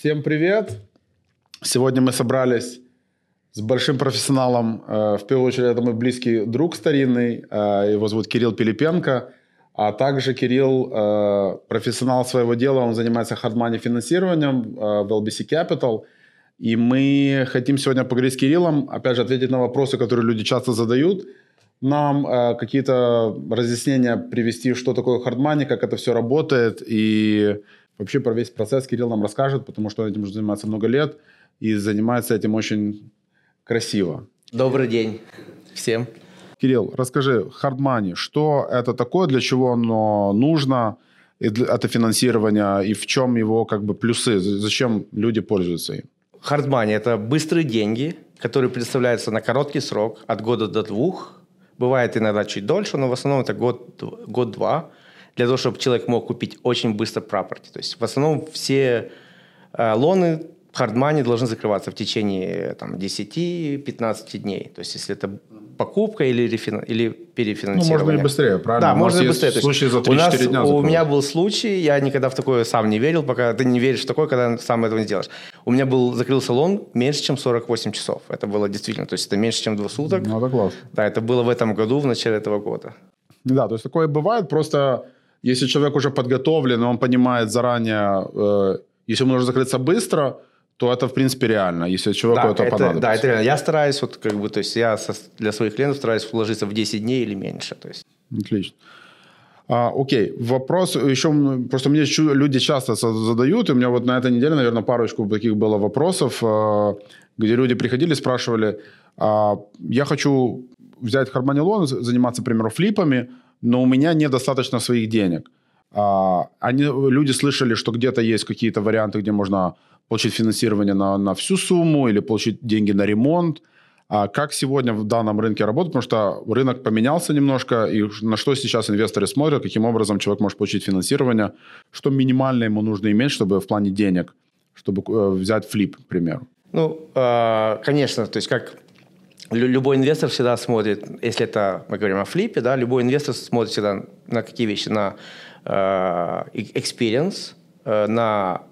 Всем привет! Сегодня мы собрались с большим профессионалом. Э, в первую очередь, это мой близкий друг старинный. Э, его зовут Кирилл Пилипенко. А также Кирилл э, профессионал своего дела. Он занимается хардмани финансированием в LBC Capital. И мы хотим сегодня поговорить с Кириллом, опять же, ответить на вопросы, которые люди часто задают. Нам какие-то разъяснения привести, что такое хардмани, как это все работает. И вообще про весь процесс Кирилл нам расскажет, потому что он этим уже занимается много лет и занимается этим очень красиво. Добрый день всем. Кирилл, расскажи, hard money, что это такое, для чего оно нужно, это финансирование, и в чем его как бы плюсы, зачем люди пользуются им? Hard money – это быстрые деньги, которые предоставляются на короткий срок, от года до двух. Бывает иногда чуть дольше, но в основном это год, год-два, для того, чтобы человек мог купить очень быстро property. То есть в основном все э, лоны money должны закрываться в течение там, 10-15 дней. То есть, если это покупка или, рефин... или перефинансирование. Ну, можно и быстрее, правильно? Да, можно и быстрее. Случаи за 3-4 у нас, дня. У меня был случай, я никогда в такое сам не верил, пока ты не веришь в такое, когда сам этого не делаешь. У меня был закрыл салон меньше, чем 48 часов. Это было действительно, то есть это меньше, чем два суток. Ну, это класс. Да, это было в этом году, в начале этого года. Да, то есть такое бывает, просто если человек уже подготовлен, он понимает заранее, э, если ему нужно закрыться быстро, то это, в принципе, реально, если человеку да, это, это понадобится. Да, это реально. Я стараюсь, вот, как бы, то есть я со, для своих клиентов стараюсь вложиться в 10 дней или меньше. То есть. Отлично. А, окей, вопрос еще, просто мне люди часто задают, и у меня вот на этой неделе, наверное, парочку таких было вопросов, а, где люди приходили, спрашивали, а, я хочу взять Loan, заниматься, к примеру, флипами, но у меня недостаточно своих денег. А, они, люди слышали, что где-то есть какие-то варианты, где можно получить финансирование на, на всю сумму или получить деньги на ремонт. А как сегодня в данном рынке работает? Потому что рынок поменялся немножко, и на что сейчас инвесторы смотрят, каким образом человек может получить финансирование, что минимально ему нужно иметь, чтобы в плане денег, чтобы э, взять флип, к примеру. Ну, э, конечно, то есть как любой инвестор всегда смотрит, если это мы говорим о флипе, да, любой инвестор смотрит всегда на какие вещи, на э, experience, э, на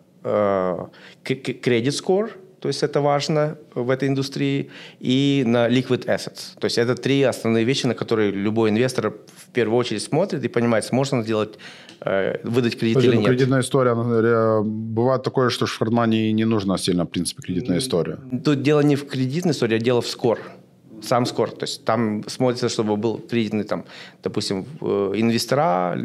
кредит э, score, то есть это важно в этой индустрии, и на liquid assets. То есть это три основные вещи, на которые любой инвестор в первую очередь смотрит и понимает, сможет он сделать, э, выдать кредит Подожди, или ну, нет. Кредитная история, бывает такое, что в hard money не нужна сильно, в принципе, кредитная история. Тут дело не в кредитной истории, а дело в score сам score. То есть там смотрится, чтобы был кредитный, там, допустим, э, инвестора,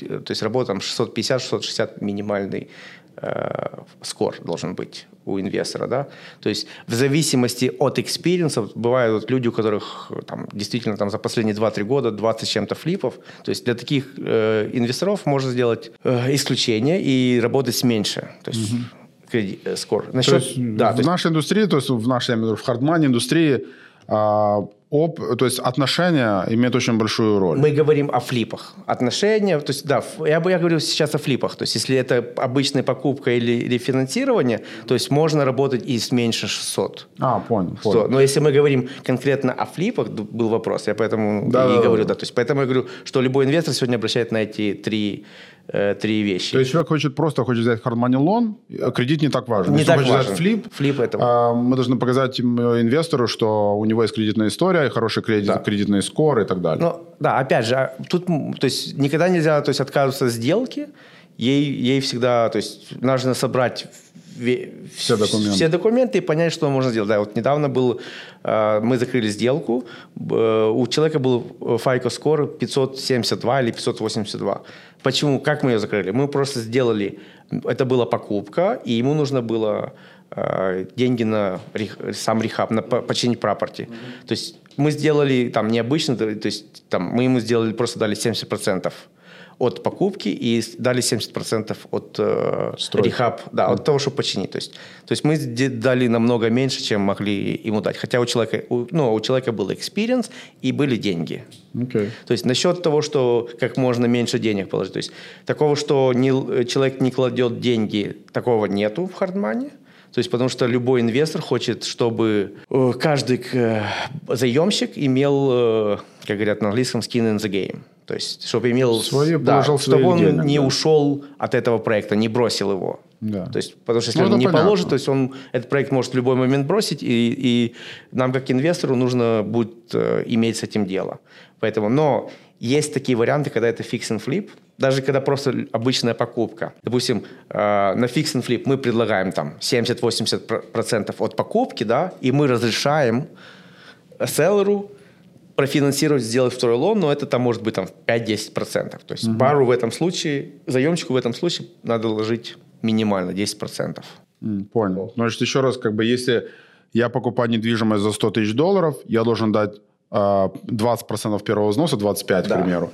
то есть работа там 650-660 минимальный э, score должен быть у инвестора, да. То есть в зависимости от experience ов бывают вот люди, у которых там действительно там за последние 2-3 года 20 с чем-то flip ов. То есть для таких э, инвесторов можно сделать э, исключение и работать меньше. То есть угу. кредит, э, скор. Насчет, то есть да, в то есть, нашей индустрии, то есть в нашей, в хардмане индустрии об, то есть отношения имеют очень большую роль. Мы говорим о флипах. Отношения, то есть да, я я говорю сейчас о флипах. То есть если это обычная покупка или рефинансирование, то есть можно работать и с меньше 600. А, понял, понял. Но если мы говорим конкретно о флипах, был вопрос, я поэтому да, и да, говорю, да. да. То есть поэтому я говорю, что любой инвестор сегодня обращает на эти три э, три вещи. То есть человек хочет просто хочет взять hard money loan, а кредит не так важен. Не Если так хочет важен. взять флип, флип это... А, мы должны показать инвестору, что у него есть кредитная история, хороший кредит, да. кредитный скор и так далее. Ну, да, опять же, а тут то есть, никогда нельзя то есть, отказываться от сделки, ей, ей всегда, то есть нужно собрать все документы. все документы и понять, что можно сделать. Да, вот недавно был, э, мы закрыли сделку, э, у человека был FICO score 572 или 582. Почему? Как мы ее закрыли? Мы просто сделали, это была покупка, и ему нужно было э, деньги на сам рехаб, на починить прапорти. Mm-hmm. То есть мы сделали там необычно, то есть там мы ему сделали, просто дали 70% от покупки и дали 70% от э, рехаб, да, mm. от того, чтобы починить. То есть, то есть мы дали намного меньше, чем могли ему дать. Хотя у человека, у, ну, у человека был experience и были деньги. Okay. То есть насчет того, что как можно меньше денег положить. То есть такого, что не, человек не кладет деньги, такого нету в хардмане. То есть потому что любой инвестор хочет, чтобы э, каждый э, заемщик имел, э, как говорят на английском, skin in the game. То есть, чтобы имел, свои, да, чтобы он денег, не да. ушел от этого проекта, не бросил его. Да. То есть, потому что если Ну, он не понятно. положит, то есть он этот проект может в любой момент бросить, и, и нам как инвестору нужно будет э, иметь с этим дело. Поэтому, но есть такие варианты, когда это fix and flip, даже когда просто обычная покупка. Допустим, э, на fix and flip мы предлагаем там 70-80% от покупки, да, и мы разрешаем селлеру профинансировать, сделать второй лон, но это там может быть там 5-10%. То есть пару в этом случае, заемщику в этом случае надо ложить минимально 10%. М, Понял. Значит, еще раз, как бы, если я покупаю недвижимость за 100 тысяч долларов, я должен дать 20% первого взноса, 25, Да. к примеру.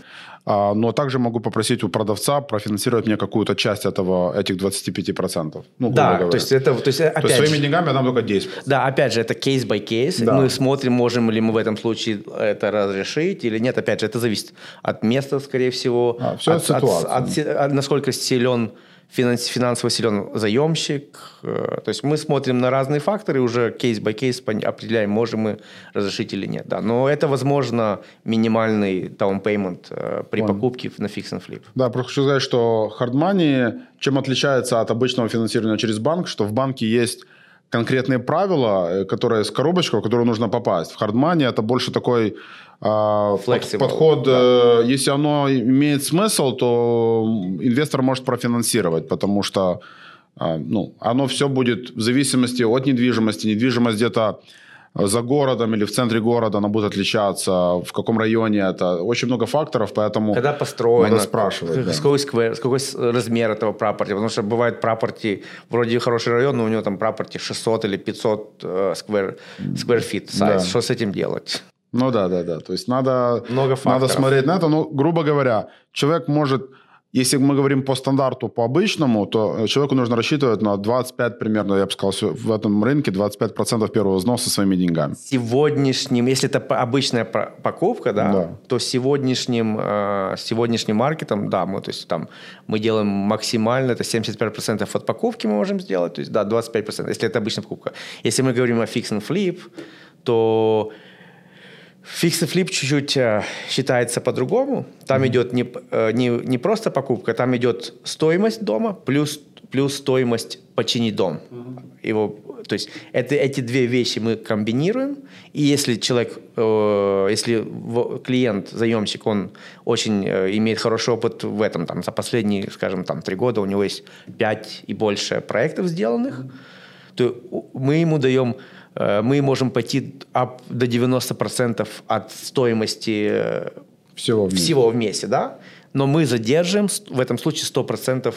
А, но также могу попросить у продавца профинансировать мне какую-то часть этого, этих 25%. Ну, Да, говоря. то есть это, то есть опять То есть же- своими деньгами я дам только 10%. Да, опять же, это кейс by кейс. Да. Мы смотрим, можем ли мы в этом случае это разрешить или нет. Опять же, это зависит от места, скорее всего, А, всё от, от ситуации. от се- от насколько силен финанс- финансово силен заемщик. Э, То есть мы смотрим на разные факторы, уже кейс by кейс пон- определяем, можем мы разрешить или нет. Да. Но это, возможно, минимальный down payment э, при Понял. покупке на fix and flip. Да, просто хочу сказать, что hard money чем отличается от обычного финансирования через банк, что в банке есть конкретные правила, э, которые с коробочкой, в которую нужно попасть. В money это больше такой под- Flexible, подход. э, Если оно имеет смысл, то инвестор может профинансировать, потому что ну, оно все будет в зависимости от недвижимости. Недвижимость где-то за городом или в центре города она будет отличаться, в каком районе это. Очень много факторов, поэтому Когда построено, надо спрашивать. с да. какой, сквер, с какой с- размер этого property. Потому что бывает property, вроде хороший район, но у него там property 600 или 500 э, square, square feet. Да. Что с этим делать? Ну да, да, да. То есть надо, Много надо факторов. смотреть на это. Ну, грубо говоря, человек может, если мы говорим по стандарту, по обычному, то человеку нужно рассчитывать на 25 примерно, я бы сказал, в этом рынке 25% первого взноса своими деньгами. Сегодняшним, если это обычная покупка, да, Да. то сегодняшним, э, сегодняшним маркетом, да, мы, то есть, там, мы делаем максимально, это 75% от покупки мы можем сделать, то есть, да, 25%, если это обычная покупка. Если мы говорим о fix and flip, то Fix и flip чуть-чуть э, считается по-другому. Там идет не, э, не, не просто покупка, там идет стоимость дома плюс, плюс стоимость починить дом. Его, то есть это, эти две вещи мы комбинируем. И если человек, э, если клиент, заемщик, он очень э, имеет хороший опыт в этом, там, за последние, скажем, там, три года у него есть пять и больше проектов сделанных, то у- мы ему даем, мы можем пойти up до 90% от стоимости э, Всего вместе. всего вместе, да? Но мы задержим в этом случае 100%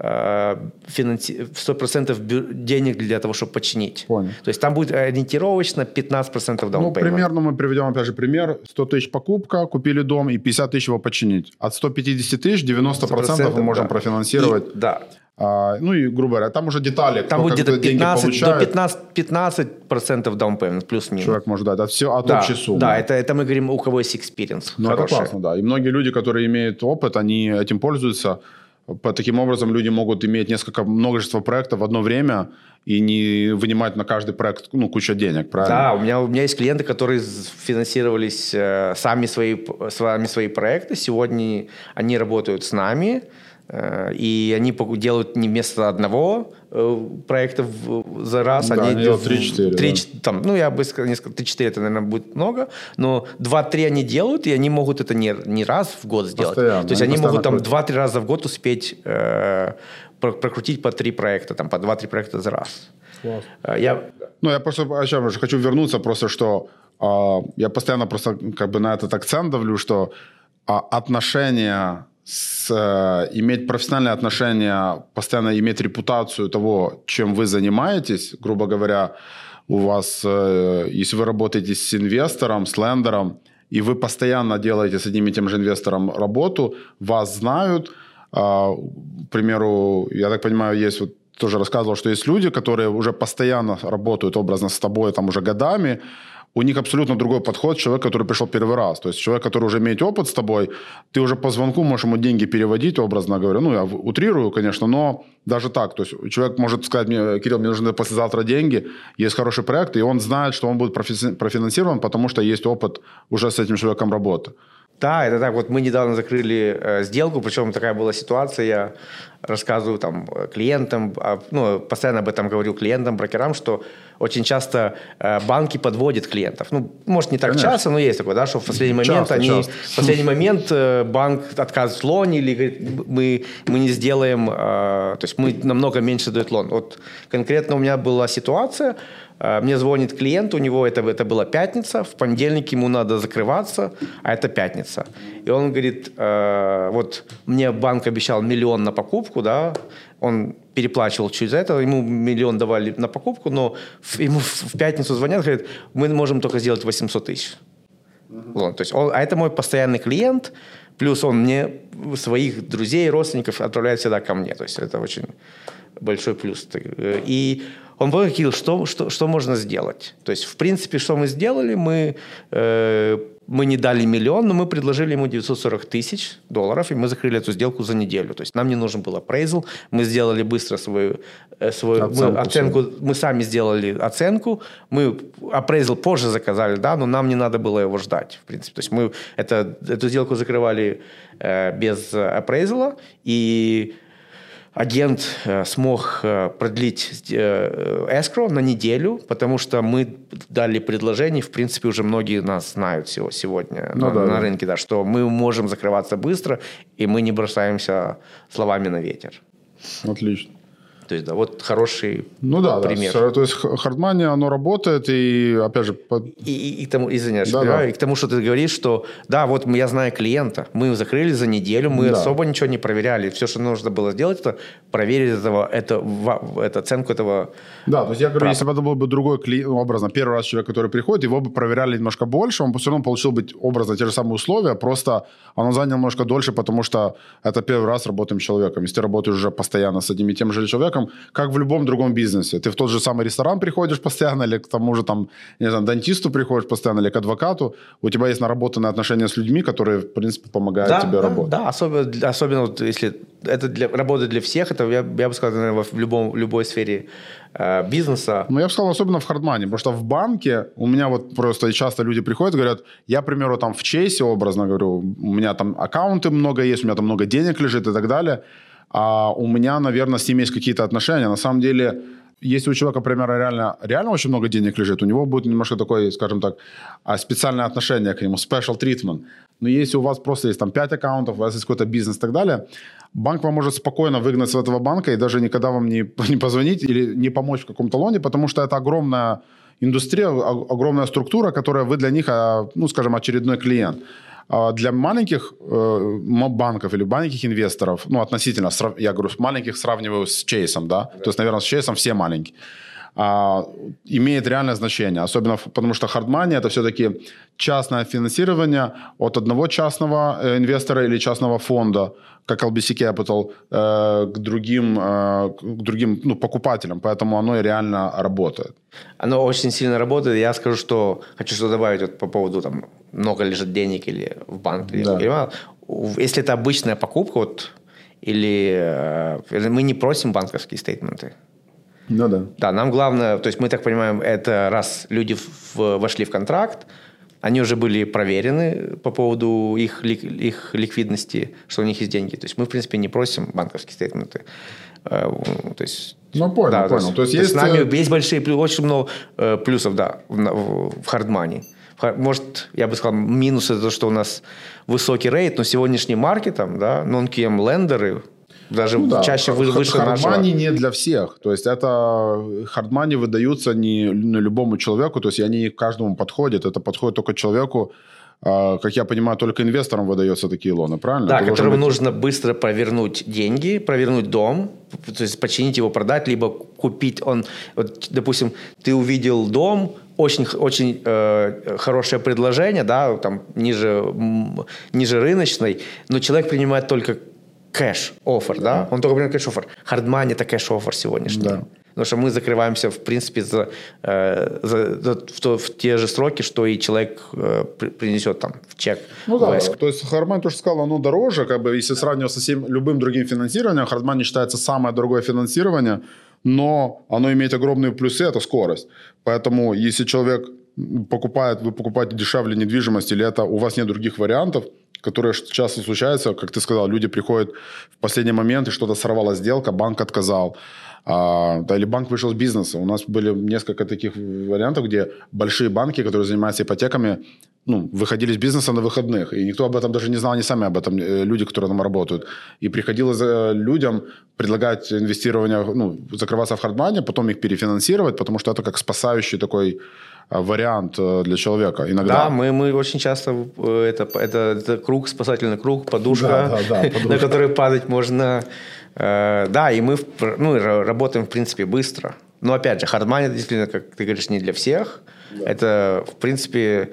э, финанси... 100% бю- денег для того, чтобы починить. Понял. То есть там будет ориентировочно 15% down Ну, примерно мы приведем, опять же, пример. 100 тысяч покупка, купили дом и 50 тысяч его починить. От 150 тысяч 90% мы можем да. профинансировать. И- да. А, ну и, грубо говоря, там уже детали. Там будет где-то деньги 15, до получает, 15, 15% down payment, плюс-минус. человек может дать от, всего, от да, общей суммы. да это, это мы говорим, у кого есть experience. Ну, это классно, да. И многие люди, которые имеют опыт, они этим пользуются. По таким образом люди могут иметь несколько множество проектов в одно время и не вынимать на каждый проект ну, кучу денег, правильно? Да, у меня, у меня есть клиенты, которые финансировались э, сами свои, сами свои проекты. Сегодня они работают с нами, и они делают не вместо одного э, проекта за раз. Да, они делают в- 3-4, три- да. там, ну, я бы сказал, несколько, 3-4 это, наверное, будет много, но 2-3 они делают, и они могут это не, не раз в год сделать. Постоянно, То есть они они могут там постоянно 2-3 раза в год успеть э, про- прокрутить по 3 проекта, там, по 2-3 проекта за раз. Класс. Э, Я, Ну, я просто о чем же хочу вернуться, просто что а, я постоянно просто как бы на этот акцент давлю, что а, отношения с, э, иметь профессиональные отношения, постоянно иметь репутацию того, чем вы занимаетесь, грубо говоря, у вас, э, если вы работаете с инвестором, с лендером, и вы постоянно делаете с одним и тем же инвестором работу, вас знают. А, К примеру, я так понимаю, есть вот тоже рассказывал, что есть люди, которые уже постоянно работают образно с тобой там уже годами, у них абсолютно другой подход человек, который пришел первый раз. То есть человек, который уже имеет опыт с тобой, ты уже по звонку можешь ему деньги переводить, образно говоря. Ну, я утрирую, конечно, но даже так. То есть человек может сказать мне, Кирилл, мне нужны послезавтра деньги, есть хороший проект, и он знает, что он будет профи- профинансирован, потому что есть опыт уже с этим человеком работы. Да, это так. Вот мы недавно закрыли э, сделку, причем такая была ситуация, я рассказываю там клиентам, а, ну, постоянно об этом говорил клиентам, брокерам, что очень часто э, банки подводят клиентов. Ну, может, не так Конечно. часто, но есть такое, да, что в последний момент часто, они... Часто. В последний момент э, банк отказывает в лоне или говорит, мы, мы не сделаем... Э, то есть мы намного меньше дают лон. Вот конкретно у меня была ситуация, Э, мне звонит клиент, у него это, это была пятница, в понедельник ему надо закрываться, а это пятница. И он говорит, э, вот мне банк обещал миллион на покупку, да, он переплачивал чуть за это, ему миллион давали на покупку, но ему в пятницу звонят, говорят, мы можем только сделать 800 тысяч. Вот, то есть он, а это мой постоянный клиент, плюс он мне своих друзей, родственников отправляет всегда ко мне. То есть это очень большой плюс. И он говорил, что, что, что можно сделать. То есть, в принципе, что мы сделали, мы, э, мы не дали миллион, но мы предложили ему 940 тысяч долларов, и мы закрыли эту сделку за неделю. То есть, нам не нужен был appraisal, мы сделали быстро свою, э, свою оценку, мы, оценку, мы сами сделали оценку, мы appraisal позже заказали, да, но нам не надо было его ждать, в принципе. То есть, мы это, эту сделку закрывали э, без appraisal, и агент э, смог э, продлить эскро э, на неделю, потому что мы дали предложение, в принципе, уже многие нас знают сегодня ну, на, да, на да. рынке, да, что мы можем закрываться быстро, и мы не бросаемся словами на ветер. Отлично. То есть, да, вот хороший ну, да, пример. Да, то есть, хардмани, оно работает, и, опять же... Под... И, и, и к тому, извиняюсь, да, да. и к тому, что ты говоришь, что, да, вот я знаю клиента, мы закрыли за неделю, мы да. особо ничего не проверяли. Все, что нужно было сделать, это проверить этого, это, это, оценку этого... Да, то есть, я говорю, права. если бы это был бы другой клиент, образно, первый раз человек, который приходит, его бы проверяли немножко больше, он бы все равно получил быть образно те же самые условия, просто оно заняло немножко дольше, потому что это первый раз работаем с человеком. Если ты работаешь уже постоянно с одним и тем же человеком, человеком, как в любом другом бизнесе. Ты в тот же самый ресторан приходишь постоянно, или к тому же там, не знаю, дантисту приходишь постоянно, или к адвокату. У тебя есть наработанные отношения с людьми, которые, в принципе, помогают да, тебе да, работать. Да, особенно, особенно вот, если это для, работает для всех, это, я, я бы сказал, наверное, в любом, любой сфере э, бизнеса. Ну, я бы сказал, особенно в хардмане, потому что в банке у меня вот просто часто люди приходят и говорят, я, к примеру, там в Чейсе, образно говорю, у меня там аккаунты много есть, у меня там много денег лежит и так далее а у меня, наверное, с ними есть какие-то отношения. На самом деле, если у человека, например, реально, реально очень много денег лежит, у него будет немножко такое, скажем так, а, специальное отношение к нему, special treatment. Но если у вас просто есть там 5 аккаунтов, у вас есть какой-то бизнес и так далее, банк вам может спокойно выгнать с этого банка и даже никогда вам не, не позвонить или не помочь в каком-то лоне, потому что это огромная индустрия, огромная структура, которая вы для них, а, ну, скажем, очередной клиент. А для маленьких э, банков или маленьких инвесторов, ну, относительно, я говорю, маленьких сравниваю с Чейсом, да, то есть, наверное, с Чейсом все маленькие, а, имеет реальное значение. Особенно потому, что хардмани – это все-таки частное финансирование от одного частного э, инвестора или частного фонда, как LBC Capital, э, к другим, э, к другим ну, покупателям. Поэтому оно и реально работает. Оно очень сильно работает. Я скажу, что хочу что добавить вот по поводу там много лежит денег или в банке. Да. Или, если это обычная покупка, вот, или мы не просим банковские стейтменты. Ну да. Да, нам главное, то есть мы так понимаем, это раз люди в, вошли в контракт, они уже были проверены по поводу их, их ликвидности, что у них есть деньги. То есть мы, в принципе, не просим банковские стейтменты. Э, то есть, ну, понял, да, понял. То есть, то есть, есть, с нами э, есть большие, очень много э, плюсов, да, в, в хардмане. Может, я бы сказал, минус это то, что у нас высокий рейд, но сегодняшний маркетом, да, non-QM лендеры, даже ну, да. чаще вы, выше Хардмани нашего. не для всех. То есть это хардмани выдаются не, любому человеку, то есть они каждому подходят. Это подходит только человеку, а, как я понимаю, только инвесторам выдаются такие лоны, правильно? Да, Это которым быть... нужно быстро провернуть деньги, провернуть дом, то есть починить его, продать, либо купить он. Вот, допустим, ты увидел дом, очень, очень э, хорошее предложение, да, там ниже, ниже рыночной, но человек принимает только cash offer, да? Он только принимает cash offer. Hard money – это cash offer сегодняшний. Да. Потому что мы закрываемся, в принципе, за, э, за, за, в, то, в те же сроки, что и человек э, принесет там в чек. Ну да, то есть Хардмани тоже сказал, оно дороже, как бы, если сравнивать со всем, любым другим финансированием, Хардмани считается самое дорогое финансирование, но оно имеет огромные плюсы, это скорость. Поэтому если человек покупает, вы покупаете дешевле недвижимость, или это у вас нет других вариантов, которые часто случаются, как ты сказал, люди приходят в последний момент, и что-то сорвала сделка, банк отказал. А, да, или банк вышел из бизнеса. У нас были несколько таких вариантов, где большие банки, которые занимаются ипотеками, ну, выходили из бизнеса на выходных, и никто об этом даже не знал, они сами об этом, э, люди, которые там работают. И приходилось э, людям предлагать инвестирование, ну, закрываться в хардмане, потом их перефинансировать, потому что это как спасающий такой э, вариант для человека иногда. Да, мы, мы очень часто, это, это, это круг, спасательный круг, подушка, да, да, да, подушка. на которой падать можно. Да, и мы ну, работаем, в принципе, быстро. Но опять же, хардмани действительно, как ты говоришь, не для всех. Да. Это, в принципе,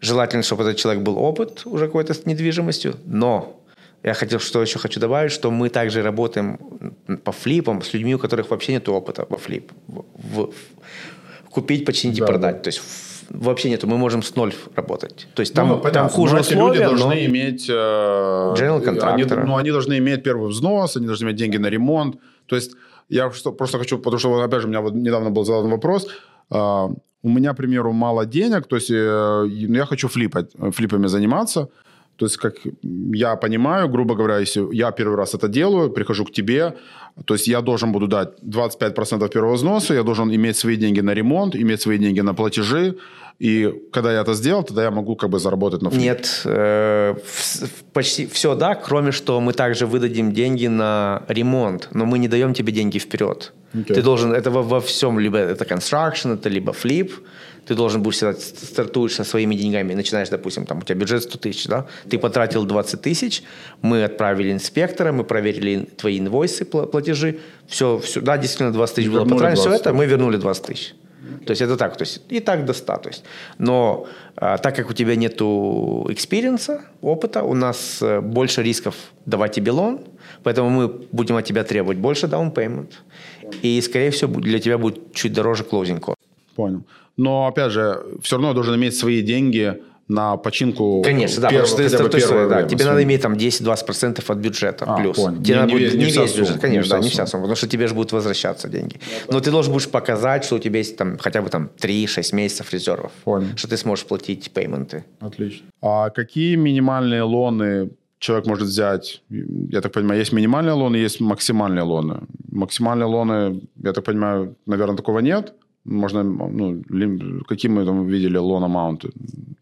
Желательно, чтобы этот человек был опыт уже какой-то с недвижимостью, но я хотел, что еще хочу добавить, что мы также работаем по флипам с людьми, у которых вообще нет опыта по флип. В, в, купить, починить да, и продать. Да. То есть вообще нету, мы можем с ноль работать. То есть там, ну, там хуже но условия, люди должны но... иметь... Э, они, ну, они должны иметь первый взнос, они должны иметь деньги на ремонт. То есть я что, просто хочу, потому что, опять же, у меня вот недавно был задан вопрос, э, у меня, к примеру, мало денег, то есть э, ну, я хочу флипать, флипами заниматься. То есть, как я понимаю, грубо говоря, если я первый раз это делаю, прихожу к тебе, то есть я должен буду дать 25% первого взноса, я должен иметь свои деньги на ремонт, иметь свои деньги на платежи, и когда я это сделал, тогда я могу как бы заработать на флип. Нет, э, почти все да, кроме что мы также выдадим деньги на ремонт, но мы не даем тебе деньги вперед. Okay. Ты должен, это во, во всем, либо это construction, это либо флип, ты должен будешь всегда стартуешь со своими деньгами, начинаешь, допустим, там у тебя бюджет 100 тысяч, да, ты потратил 20 тысяч, мы отправили инспектора, мы проверили твои инвойсы, платежи, все, все да, действительно 20 тысяч было потрачено, все это, мы вернули 20 тысяч. То есть это так, то есть и так до 100. То есть. Но а, так как у тебя нет experience а, опыта, у нас а, больше рисков давать тебе loan, поэтому мы будем от тебя требовать больше down payment. И, скорее всего, для тебя будет чуть дороже closing cost. Понял. Но, опять же, все равно должен иметь свои деньги на починку Конечно, да, первого, потому что ты стартуешь, да, тебе надо иметь там 10-20% от бюджета а, плюс. Понял. Тебе не, надо не, будет, не, не весь бюджет, конечно, не да, не вся сумма, потому что тебе же будут возвращаться деньги. Но ты должен будешь показать, что у тебя есть там хотя бы там 3-6 месяцев резервов, понял. что ты сможешь платить пейменты. Отлично. А какие минимальные лоны человек может взять, я так понимаю, есть минимальные лоны, есть максимальные лоны. Максимальные лоны, я так понимаю, наверное, такого нет. Можно, ну, какие мы там видели лон амаунты?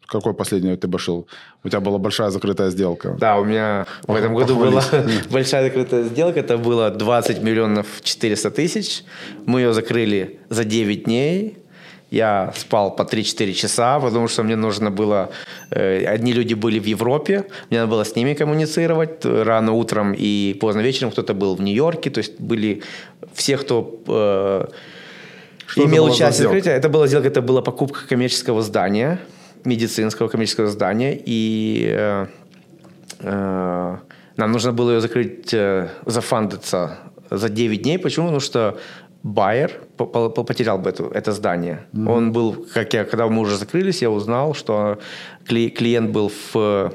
Какой последний ты башил? У тебя была большая закрытая сделка. Да, у меня в этом году была большая закрытая сделка. Это было 20 миллионов 400 тысяч. Мы ее закрыли за 9 дней. Я спал по 3-4 часа, потому что мне нужно было... Э, одни люди были в Европе, мне надо было с ними коммуницировать рано утром и поздно вечером. Кто-то был в Нью-Йорке, то есть были все, кто... Э, что имел участие в закрытии. Это была сделка, это была покупка коммерческого здания, медицинского коммерческого здания, и э, э, нам нужно было ее закрыть, э, зафандиться за 9 дней. Почему? Потому что байер потерял бы это, это здание. Mm-hmm. Он был, как я, когда мы уже закрылись, я узнал, что клиент был в,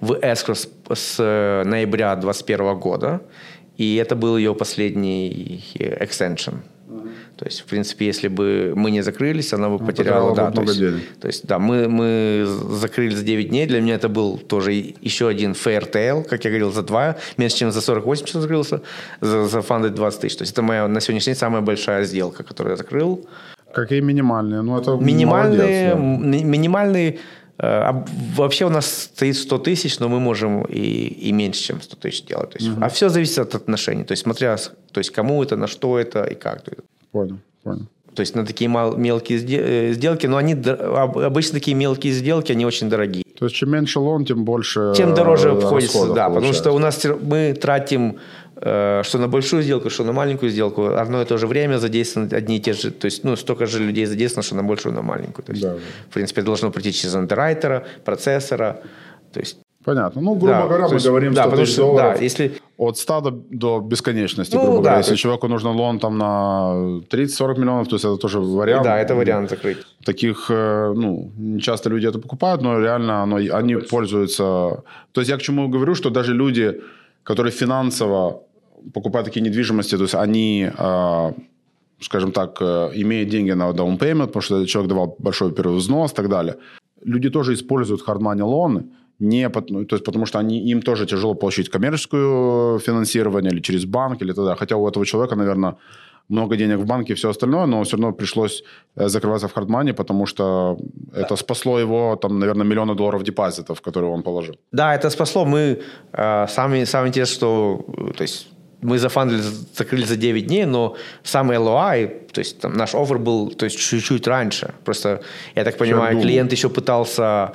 в escrow с, с ноября 2021 года, и это был ее последний extension. То есть, в принципе, если бы мы не закрылись, она бы ну, потеряла, да, много то есть, денег. То есть, да, мы, мы закрылись за 9 дней. Для меня это был тоже еще один fair tail, как я говорил, за 2, меньше, чем за 48 часов закрылся, за, за фанды 20 тысяч. То есть, это моя на сегодняшний день самая большая сделка, которую я закрыл. Какие минимальные? Ну, это минимальные, молодец, да. минимальные а вообще у нас стоит 100 тысяч, но мы можем и, и меньше, чем 100 тысяч делать. То есть, угу. А все зависит от отношений. То есть смотря, то есть кому это, на что это и как. Понял, понял. То есть на такие мал, мелкие э, сделки, но они обычно такие мелкие сделки, они очень дорогие. То есть чем меньше лон, тем больше Тем дороже обходится, да, потому что у нас мы тратим э, что на большую сделку, что на маленькую сделку, одно и то же время задействованы одни и те же, то есть ну, столько же людей задействовано, что на большую, на маленькую. То есть, да, в принципе, должно пройти через андеррайтера, процессора, то есть Понятно. Ну, грубо да, говоря, мы есть, говорим да, 100 тысяч что, долларов да, если... от 100 до, до бесконечности, ну, грубо да, говоря. Если есть... человеку нужен лон там на 30-40 миллионов, то есть это тоже вариант. Да, это вариант закрыть. Таких, э, ну, не часто люди это покупают, но реально оно, они пользуются... То есть я к чему говорю, что даже люди, которые финансово покупают такие недвижимости, то есть они э, скажем так, э, имеют деньги на down payment, потому что человек давал большой первый взнос и так далее. Люди тоже используют hard money лоны, не, ну, то есть, потому что они, им тоже тяжело получить коммерческое финансирование или через банк, или тогда. Хотя у этого человека, наверное, много денег в банке и все остальное, но все равно пришлось э, закрываться в хардмане, потому что да. это спасло его, там, наверное, миллионы долларов депозитов, которые он положил. Да, это спасло. Мы э, сами, самое интересное, что то есть мы зафандили, закрыли за 9 дней, но самый LOI, то есть там, наш офер был то есть, чуть-чуть раньше. Просто, я так понимаю, клиент еще пытался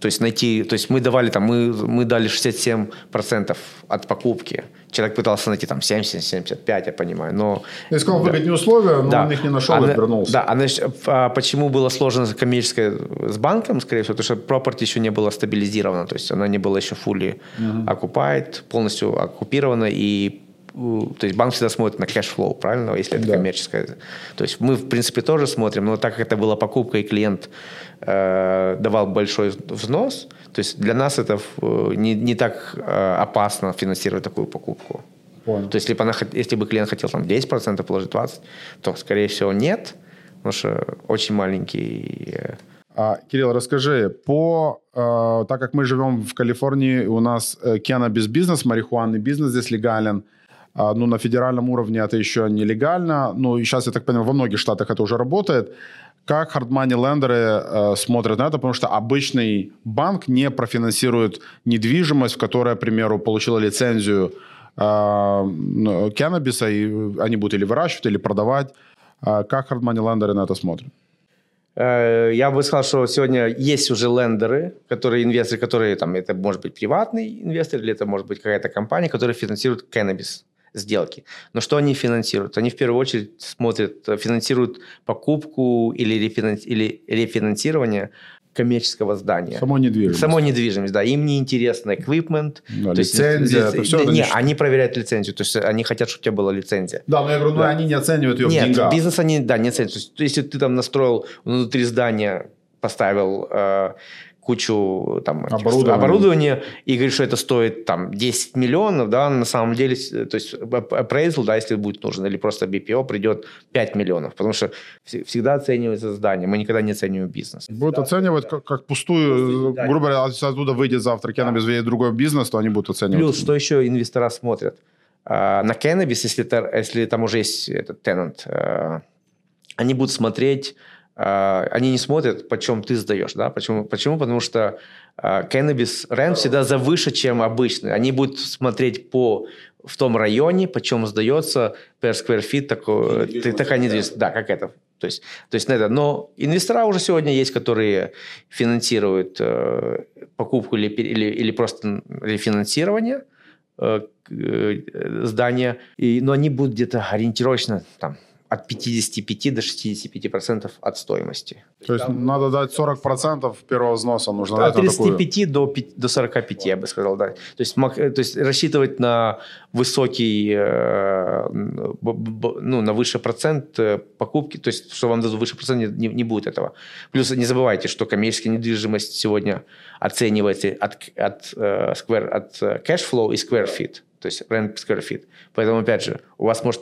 то есть найти, то есть мы давали там, мы, мы дали 67% от покупки. Человек пытался найти там 70-75, я понимаю, но... Я сказал да. выгоднее условия, но да. он их не нашел а, и вернулся. Да, а, значит, а почему было сложно коммерческое с банком, скорее всего, потому что property еще не была стабилизирована, то есть она не была еще fully uh-huh. occupied, полностью оккупирована, и то есть банк всегда смотрит на cash flow, правильно, если это да. коммерческое. То есть мы, в принципе, тоже смотрим, но так как это была покупка, и клиент э, давал большой взнос, то есть для нас это не, не так э, опасно финансировать такую покупку. Понял. То есть если бы, она, если бы клиент хотел там 10% положить 20%, то, скорее всего, нет, потому что очень маленький... Э, а, Кирилл, расскажи, по, э, так как мы живем в Калифорнии, у нас э, cannabis бизнес, марихуанный бизнес здесь легален, ну, на федеральном уровне это еще нелегально. Ну, и сейчас, я так понимаю, во многих штатах это уже работает. Как хардмани лендеры э, смотрят на это? Потому что обычный банк не профинансирует недвижимость, в которой, к примеру, получила лицензию э, каннабиса, и они будут или выращивать, или продавать. Э, как хардмани лендеры на это смотрят? Э, я бы сказал, что сегодня есть уже лендеры, которые инвесторы, которые там, это может быть приватный инвестор или это может быть какая-то компания, которая финансирует каннабис сделки. Но что они финансируют? Они в первую очередь смотрят, э, финансируют покупку или, рефинанс... или рефинансирование коммерческого здания. Самой недвижимость. Самой недвижимость, да. Им не интересно equipment. Да, лицензия. Есть, это все не, это они проверяют лицензию. То есть они хотят, чтобы у тебя была лицензия. Да, но я говорю, ну, да. они не оценивают ее Нет, в деньгах. бизнес они, да, не оценивают. То есть, если ты там настроил внутри здания, поставил э, кучу там, оборудования. оборудования и говорит, что это стоит там 10 миллионов, да, на самом деле, то есть appraisal, да, если будет нужен, или просто BPO придет 5 миллионов, потому что всегда оценивается здание, мы никогда не оцениваем бизнес. Будут да, оценивать как, как пустую, да. грубо говоря, оттуда выйдет завтра Cannabis да. другой бизнес, то они будут оценивать. Плюс, что еще инвестора смотрят? А, на Cannabis, если, если там уже есть этот tenant, а, они будут смотреть они не смотрят, почем ты сдаешь. Да? Почему? Почему? Потому что cannabis рент всегда завыше, чем обычный. Они будут смотреть по в том районе, почем сдается per square feet такой, ты, такая недвижимость. Да, как это. То есть, то есть на это. Но инвестора уже сегодня есть, которые финансируют э, покупку или, или, или просто рефинансирование э, э, здания. И, но они будут где-то ориентировочно там от 55 до 65 процентов от стоимости. То есть Там, надо дать 40 процентов первого взноса, нужно от 35 до, до 45, я бы сказал, да. То есть, то есть рассчитывать на высокий, э, ну, на высший процент э, покупки, то есть, что вам дадут выше процент, не, не будет этого. Плюс не забывайте, что коммерческая недвижимость сегодня оценивается от, от, square, от cash flow и square feet, то есть rent square feet. Поэтому, опять же, у вас может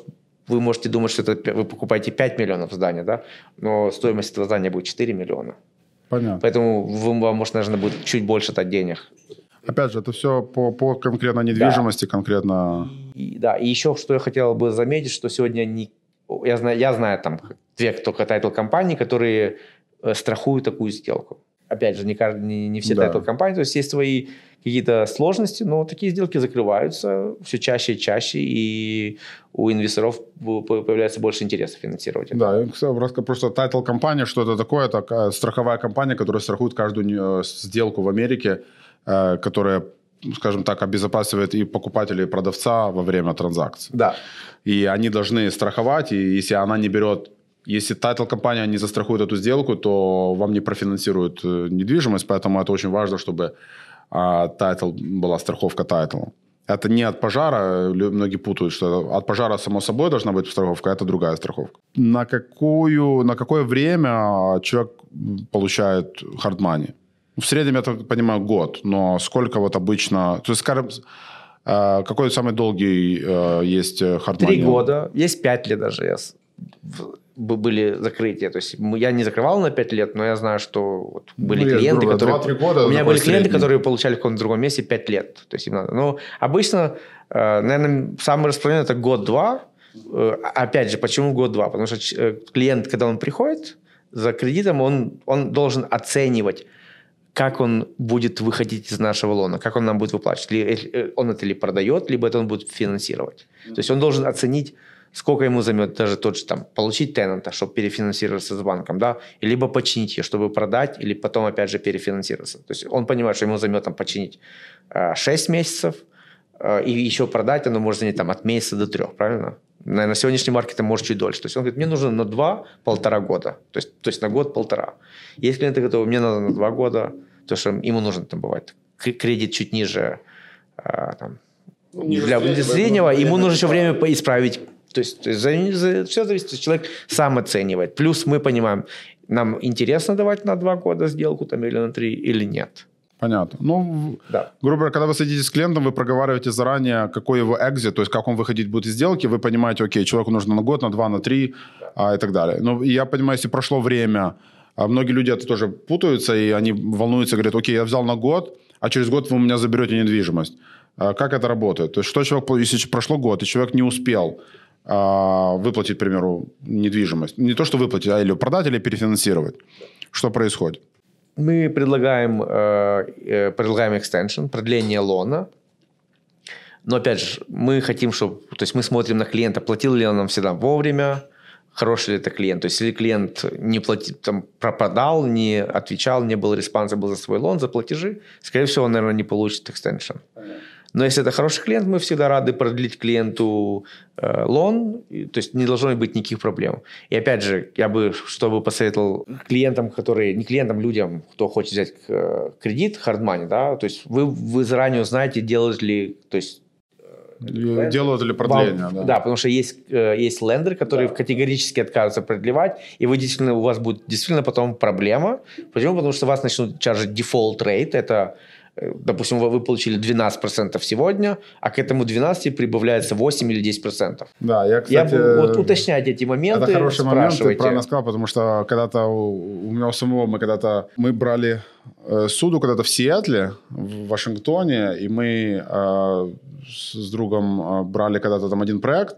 вы можете думать, что это, вы покупаете 5 миллионов здания, да, но стоимость этого здания будет 4 миллиона. Понятно. Поэтому вы, вам, может, нужно будет чуть больше дать денег. Опять же, это все по, по конкретно недвижимости, да. конкретно... И, да, и еще, что я хотел бы заметить, что сегодня не, я, знаю, я знаю там две только title-компании, которые э, страхуют такую сделку. Опять же, не, не, не все да. title-компании, то есть есть свои какие-то сложности, но такие сделки закрываются все чаще и чаще, и у инвесторов появляется больше интереса финансировать. Да, просто title компания, что это такое? Это страховая компания, которая страхует каждую сделку в Америке, э, которая скажем так, обезопасивает и покупателя, и продавца во время транзакции. Да. И они должны страховать, и если она не берет если title-компания не застрахует эту сделку, то вам не профинансируют э, недвижимость, поэтому это очень важно, чтобы title была страховка title а. Это не от пожара, многие путают, что от пожара, само собой, должна быть страховка, а это другая страховка. На, какую, на какое время человек получает hard money? В среднем, я так понимаю, год, но сколько вот обычно... То есть, скажем, э, какой самый долгий э, есть хардмани? Три года, есть пять лет даже. Были закрытия. То есть я не закрывал на 5 лет, но я знаю, что вот были Ну, клиенты, грубо, которые... 2-3 года у меня были клиенты, средний. которые получали в каком-то другом месте 5 лет. То есть им надо. Но обычно, э, наверное, самый распространенный это год-два. Э, Опять же, почему год-два? Потому что э, клиент, когда он приходит за кредитом, он, он должен оценивать, как он будет выходить из нашего лона, как он нам будет выплачивать. Ли- Он это ли продает, либо это он будет финансировать. То есть он должен оценить, сколько ему займет даже тот же там получить тенанта, чтобы перефинансироваться с банком, да, и либо починить ее, чтобы продать, или потом опять же перефинансироваться. То есть он понимает, что ему займет там починить э, 6 месяцев, э, и еще продать оно может занять там от месяца до трех, правильно? На, на сегодняшнем маркете может чуть дольше. То есть он говорит, мне нужно на два-полтора года. То есть, то есть на год-полтора. Если клиенты готовы, мне надо на два года, то что ему нужен там бывает кредит чуть ниже а, там, ниже для среднего, среднего, ему нужно еще время поисправить. То есть, за- за- все зависит, человек сам оценивает. Плюс мы понимаем, нам интересно давать на два года сделку там, или на три, или нет. Понятно. Ну, Да. грубо говоря, когда вы садитесь с клиентом, вы проговариваете заранее, какой его экзит, то есть как он выходить будет из сделки, вы понимаете, окей, человеку нужно на год, на два, на три а, и так далее. Ну, и я понимаю, если прошло время, а многие люди это тоже путаются, и они волнуются, говорят, окей, я взял на год, а через год вы у меня заберете недвижимость. А как это работает? То есть что человек, если прошло год, и человек не успел выплатить, к примеру, недвижимость, не то, что выплатить, а или продать, или перефинансировать, что происходит? Мы предлагаем, э, э, предлагаем extension, продление лона. Но опять же, мы хотим, чтобы... То есть мы смотрим на клиента, платил ли он нам всегда вовремя, хороший ли это клиент. То есть если клиент не платил, там, пропадал, не отвечал, не был responsible за свой лон, за платежи, скорее всего, он, наверное, не получит extension. Но если это хороший клиент, мы всегда рады продлить клиенту э, лон, и- то есть не должно быть никаких проблем. И опять же, я бы, чтобы посоветовал клиентам, которые, не клиентам, людям, кто хочет взять э, кредит, hard money, да, то есть вы, вы заранее знаете, делают ли, то есть И Делают ли продление? вам- да. да, потому что есть, э, есть лендеры, которые категорически отказываются продлевать, и вы действительно, у вас будет действительно потом проблема. Почему? Потому что вас начнут чаржить дефолт рейт, это э, Допустим, вы получили 12% сегодня, а к этому 12 прибавляется 8 или 10%. Да, я, Я кстати... бы вот уточняйте эти моменты, Это хороший момент, ты правильно сказал, потому что когда-то у, у меня у самого мы когда-то мы брали э, суду когда-то в Сиэтле, в Вашингтоне, и мы э, с, другом э, брали когда-то там один проект,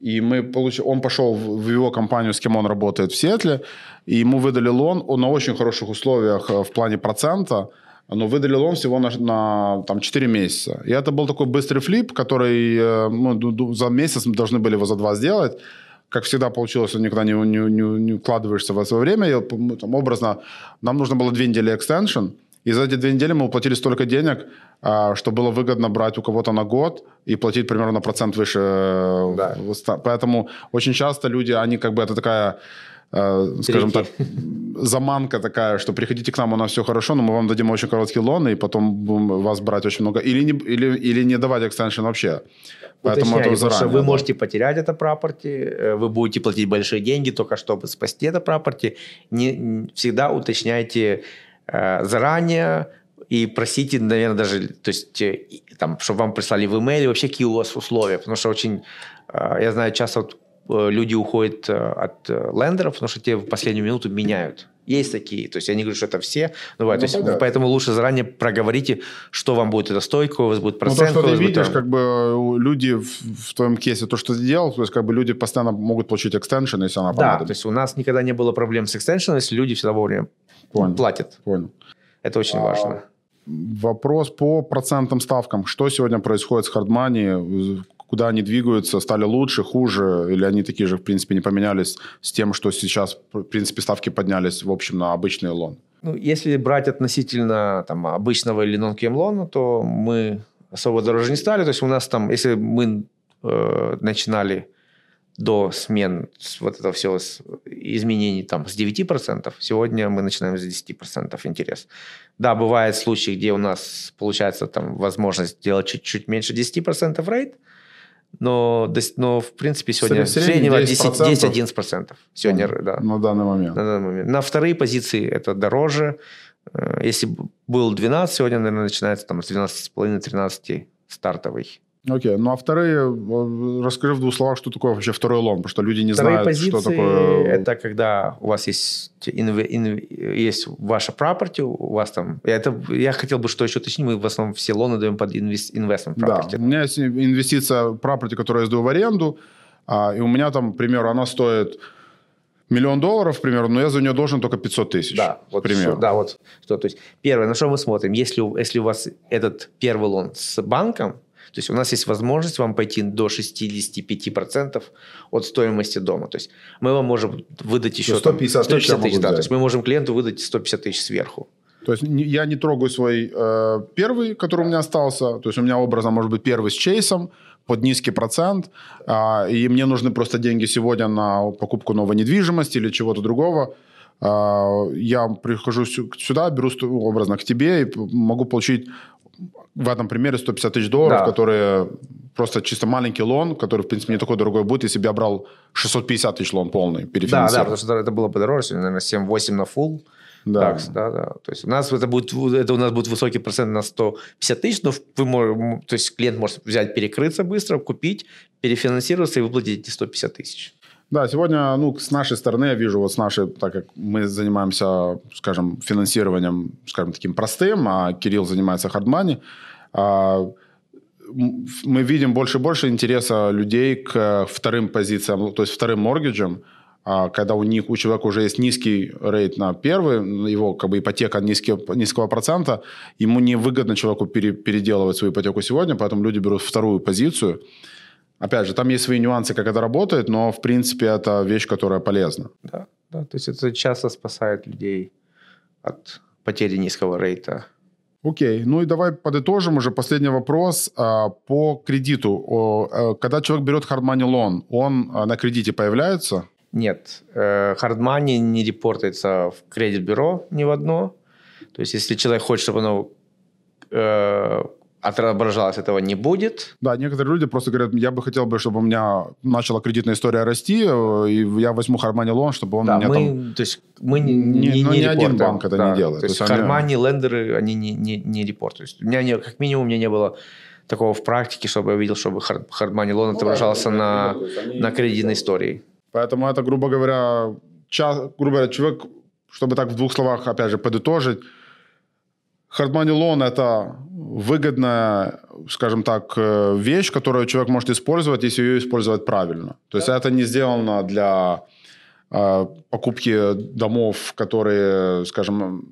и мы получили, он пошел в, в его компанию, с кем он работает в Сиэтле, и ему выдали лон он на очень хороших условиях э, в плане процента, но выдали лон всего на, на там, 4 месяца. И это был такой быстрый флип, который э, ну, за месяц мы должны были его за два сделать. Как всегда получилось, он никогда не, не, не, не укладываешься в свое время. И, там, образно, нам нужно было две недели экстеншн. И за эти две недели мы уплатили столько денег, а, что было выгодно брать у кого-то на год и платить примерно на процент выше. э, Да. Поэтому очень часто люди, они как бы это такая э, скажем так, заманка такая, что приходите к нам, у нас все хорошо, но мы вам дадим очень короткий лон, и потом будем вас брать очень много. Или не, или, или не давать экстеншн вообще. Поэтому Уточняйте, это что заранее. вы да. можете потерять это прапорти, э, вы будете платить большие деньги только чтобы спасти это прапорти. Не, всегда уточняйте э, заранее и просите, наверное, даже, то есть, э, там, чтобы вам прислали в имейле вообще какие у вас условия, потому что очень, я знаю, часто вот, люди уходят э, от э, лендеров, потому что те в последнюю минуту меняют. Есть такие, то есть я не говорю, что это все, но бывает. Ну, то есть, понятно. поэтому лучше заранее проговорите, что вам будет это стоить, какой у вас будет Ну, то, процент. что ты видишь, там- как бы люди в, в твоем кейсе, то, что ты делал, то есть как бы люди постоянно могут получить экстеншн, если она Да, понадобится. то есть у нас никогда не было проблем с экстеншеном, если люди всегда вовремя Понял. платят. Понял. Это очень А, важно. Вопрос по процентным ставкам. Что сегодня происходит с хардмани? Куда они двигаются? Стали лучше, хуже? Или они такие же, в принципе, не поменялись с тем, что сейчас, в принципе, ставки поднялись, в общем, на обычный лон? Ну, если брать относительно там, обычного или non лона, то мы особо дороже не стали. То есть у нас там, если мы э, начинали до смен вот этого всего с изменений там с 9%, сегодня мы начинаем с 10% интерес. Да, бывают случаи, где у нас получается там возможность сделать чуть-чуть меньше 10% рейд, но, но в принципе сегодня Сред- средний среднего 10%. 10-11%. Сегодня, да На данный момент. на данный момент. На вторые позиции это дороже. Э, Если был 12, сегодня, наверное, начинается там с 12,5-13 стартовый Окей, ну а вторые, э, расскажи в двух словах, что такое вообще второй лон, потому что люди не Вторые знают, позиции что такое... это когда у вас есть, инве- инв- есть ваша property, у вас там... Это, я хотел бы что еще уточнить, мы в основном все лоны даем под инвес- investment Да, у меня есть инвестиция property, которую я сдаю в аренду, а, и у меня там, к примеру, она стоит миллион долларов, к примеру, но я за нее должен только 500 тысяч. Да, вот примеру. всё, да, вот что. То есть первое, на что мы смотрим, если, если у вас этот первый лон с банком, то есть у нас есть возможность вам пойти до 65% от стоимости дома. То есть мы вам можем выдать еще 150 там, тысяч я могу тысяч, да. взять. То есть мы можем клиенту выдать 150 тысяч сверху. То есть я не трогаю свой э, первый, который у меня остался. То есть у меня образно может быть первый с чейсом под низкий процент, а, и мне нужны просто деньги сегодня на покупку новой недвижимости или чего-то другого. А, я прихожу сю- сюда, беру образно к тебе и могу получить в этом примере 150 тысяч долларов, Да. которые просто чисто маленький лон, который, в принципе, не такой дорогой будет, если бы я брал 650 тысяч лон полный, Да, да, перефинансировал. потому что это было бы дороже, сегодня, наверное, 7-8 на full. Да. такс, да, да. То есть у нас это будет, это у нас будет высокий процент на 150 тысяч, но вы можете, то есть клиент может взять, перекрыться быстро, купить, перефинансироваться и выплатить эти 150 тысяч. Да, сегодня, ну, с нашей стороны, я вижу, вот с нашей, так как мы занимаемся, скажем, финансированием, скажем, таким простым, а Кирилл занимается хардмани, мы видим больше и больше интереса людей к вторым позициям, то есть вторым моргиджам, а, когда у них, у человека уже есть низкий рейт на первый, его как бы ипотека низкий, низкого процента, ему невыгодно человеку пере- переделывать свою ипотеку сегодня, поэтому люди берут вторую позицию. Опять же, там есть свои нюансы, как это работает, но, в принципе, это вещь, которая полезна. Да, да, то есть это часто спасает людей от потери низкого рейта. Окей, ну и давай подытожим уже последний вопрос а, по кредиту. О, э, Когда человек берет hard money loan, он а, на кредите появляется? Нет, э, hard money не репортается в кредит-бюро ни в одно. То есть если человек хочет, чтобы оно э, отображалось, этого не будет. Да, некоторые люди просто говорят, я бы хотел бы, чтобы у меня начала кредитная история расти, э, и я возьму money loan, чтобы он Да, мне мы, там... то есть мы не, Не- не, ну, не ни один банк это не делает. То есть, То есть они- кармане, лендеры, они не, не, не репортят. То есть у меня не, как минимум у меня не было такого в практике, чтобы я видел, чтобы hard, hard money loan отображался на, на кредитной истории. Поэтому это, грубо говоря, час, грубо говоря, человек, чтобы так в двух словах, опять же, подытожить, hard money loan – это выгодная, скажем так, э, вещь, которую человек может использовать, если ее использовать правильно. То есть это не сделано для э, покупки домов, которые, скажем,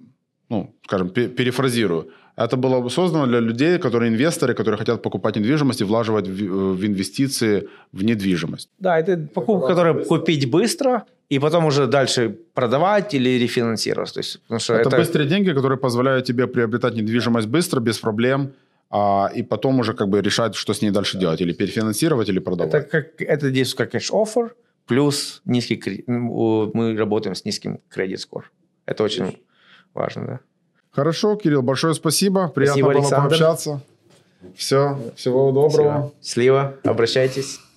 ну, скажем, пе- перефразирую, это было создано для людей, которые инвесторы, которые хотят покупать недвижимость и влаживать в, в инвестиции в недвижимость. Да, это покупка, которую купить быстро и потом уже дальше продавать или рефинансировать. То есть, потому что Это, это, быстрые деньги, которые позволяют тебе приобретать недвижимость быстро, без проблем, а, и потом уже как бы решать, что с ней дальше делать, или перефинансировать, или продавать. это, как, это действует как кэш-оффер, плюс низкий кре- м, у- мы работаем с низким кредит-скор. Это очень важно, да. Хорошо, Кирилл, большое спасибо. Приятно Спасибо, было Александр. пообщаться. Все, всего доброго. Всего. Слива, обращайтесь.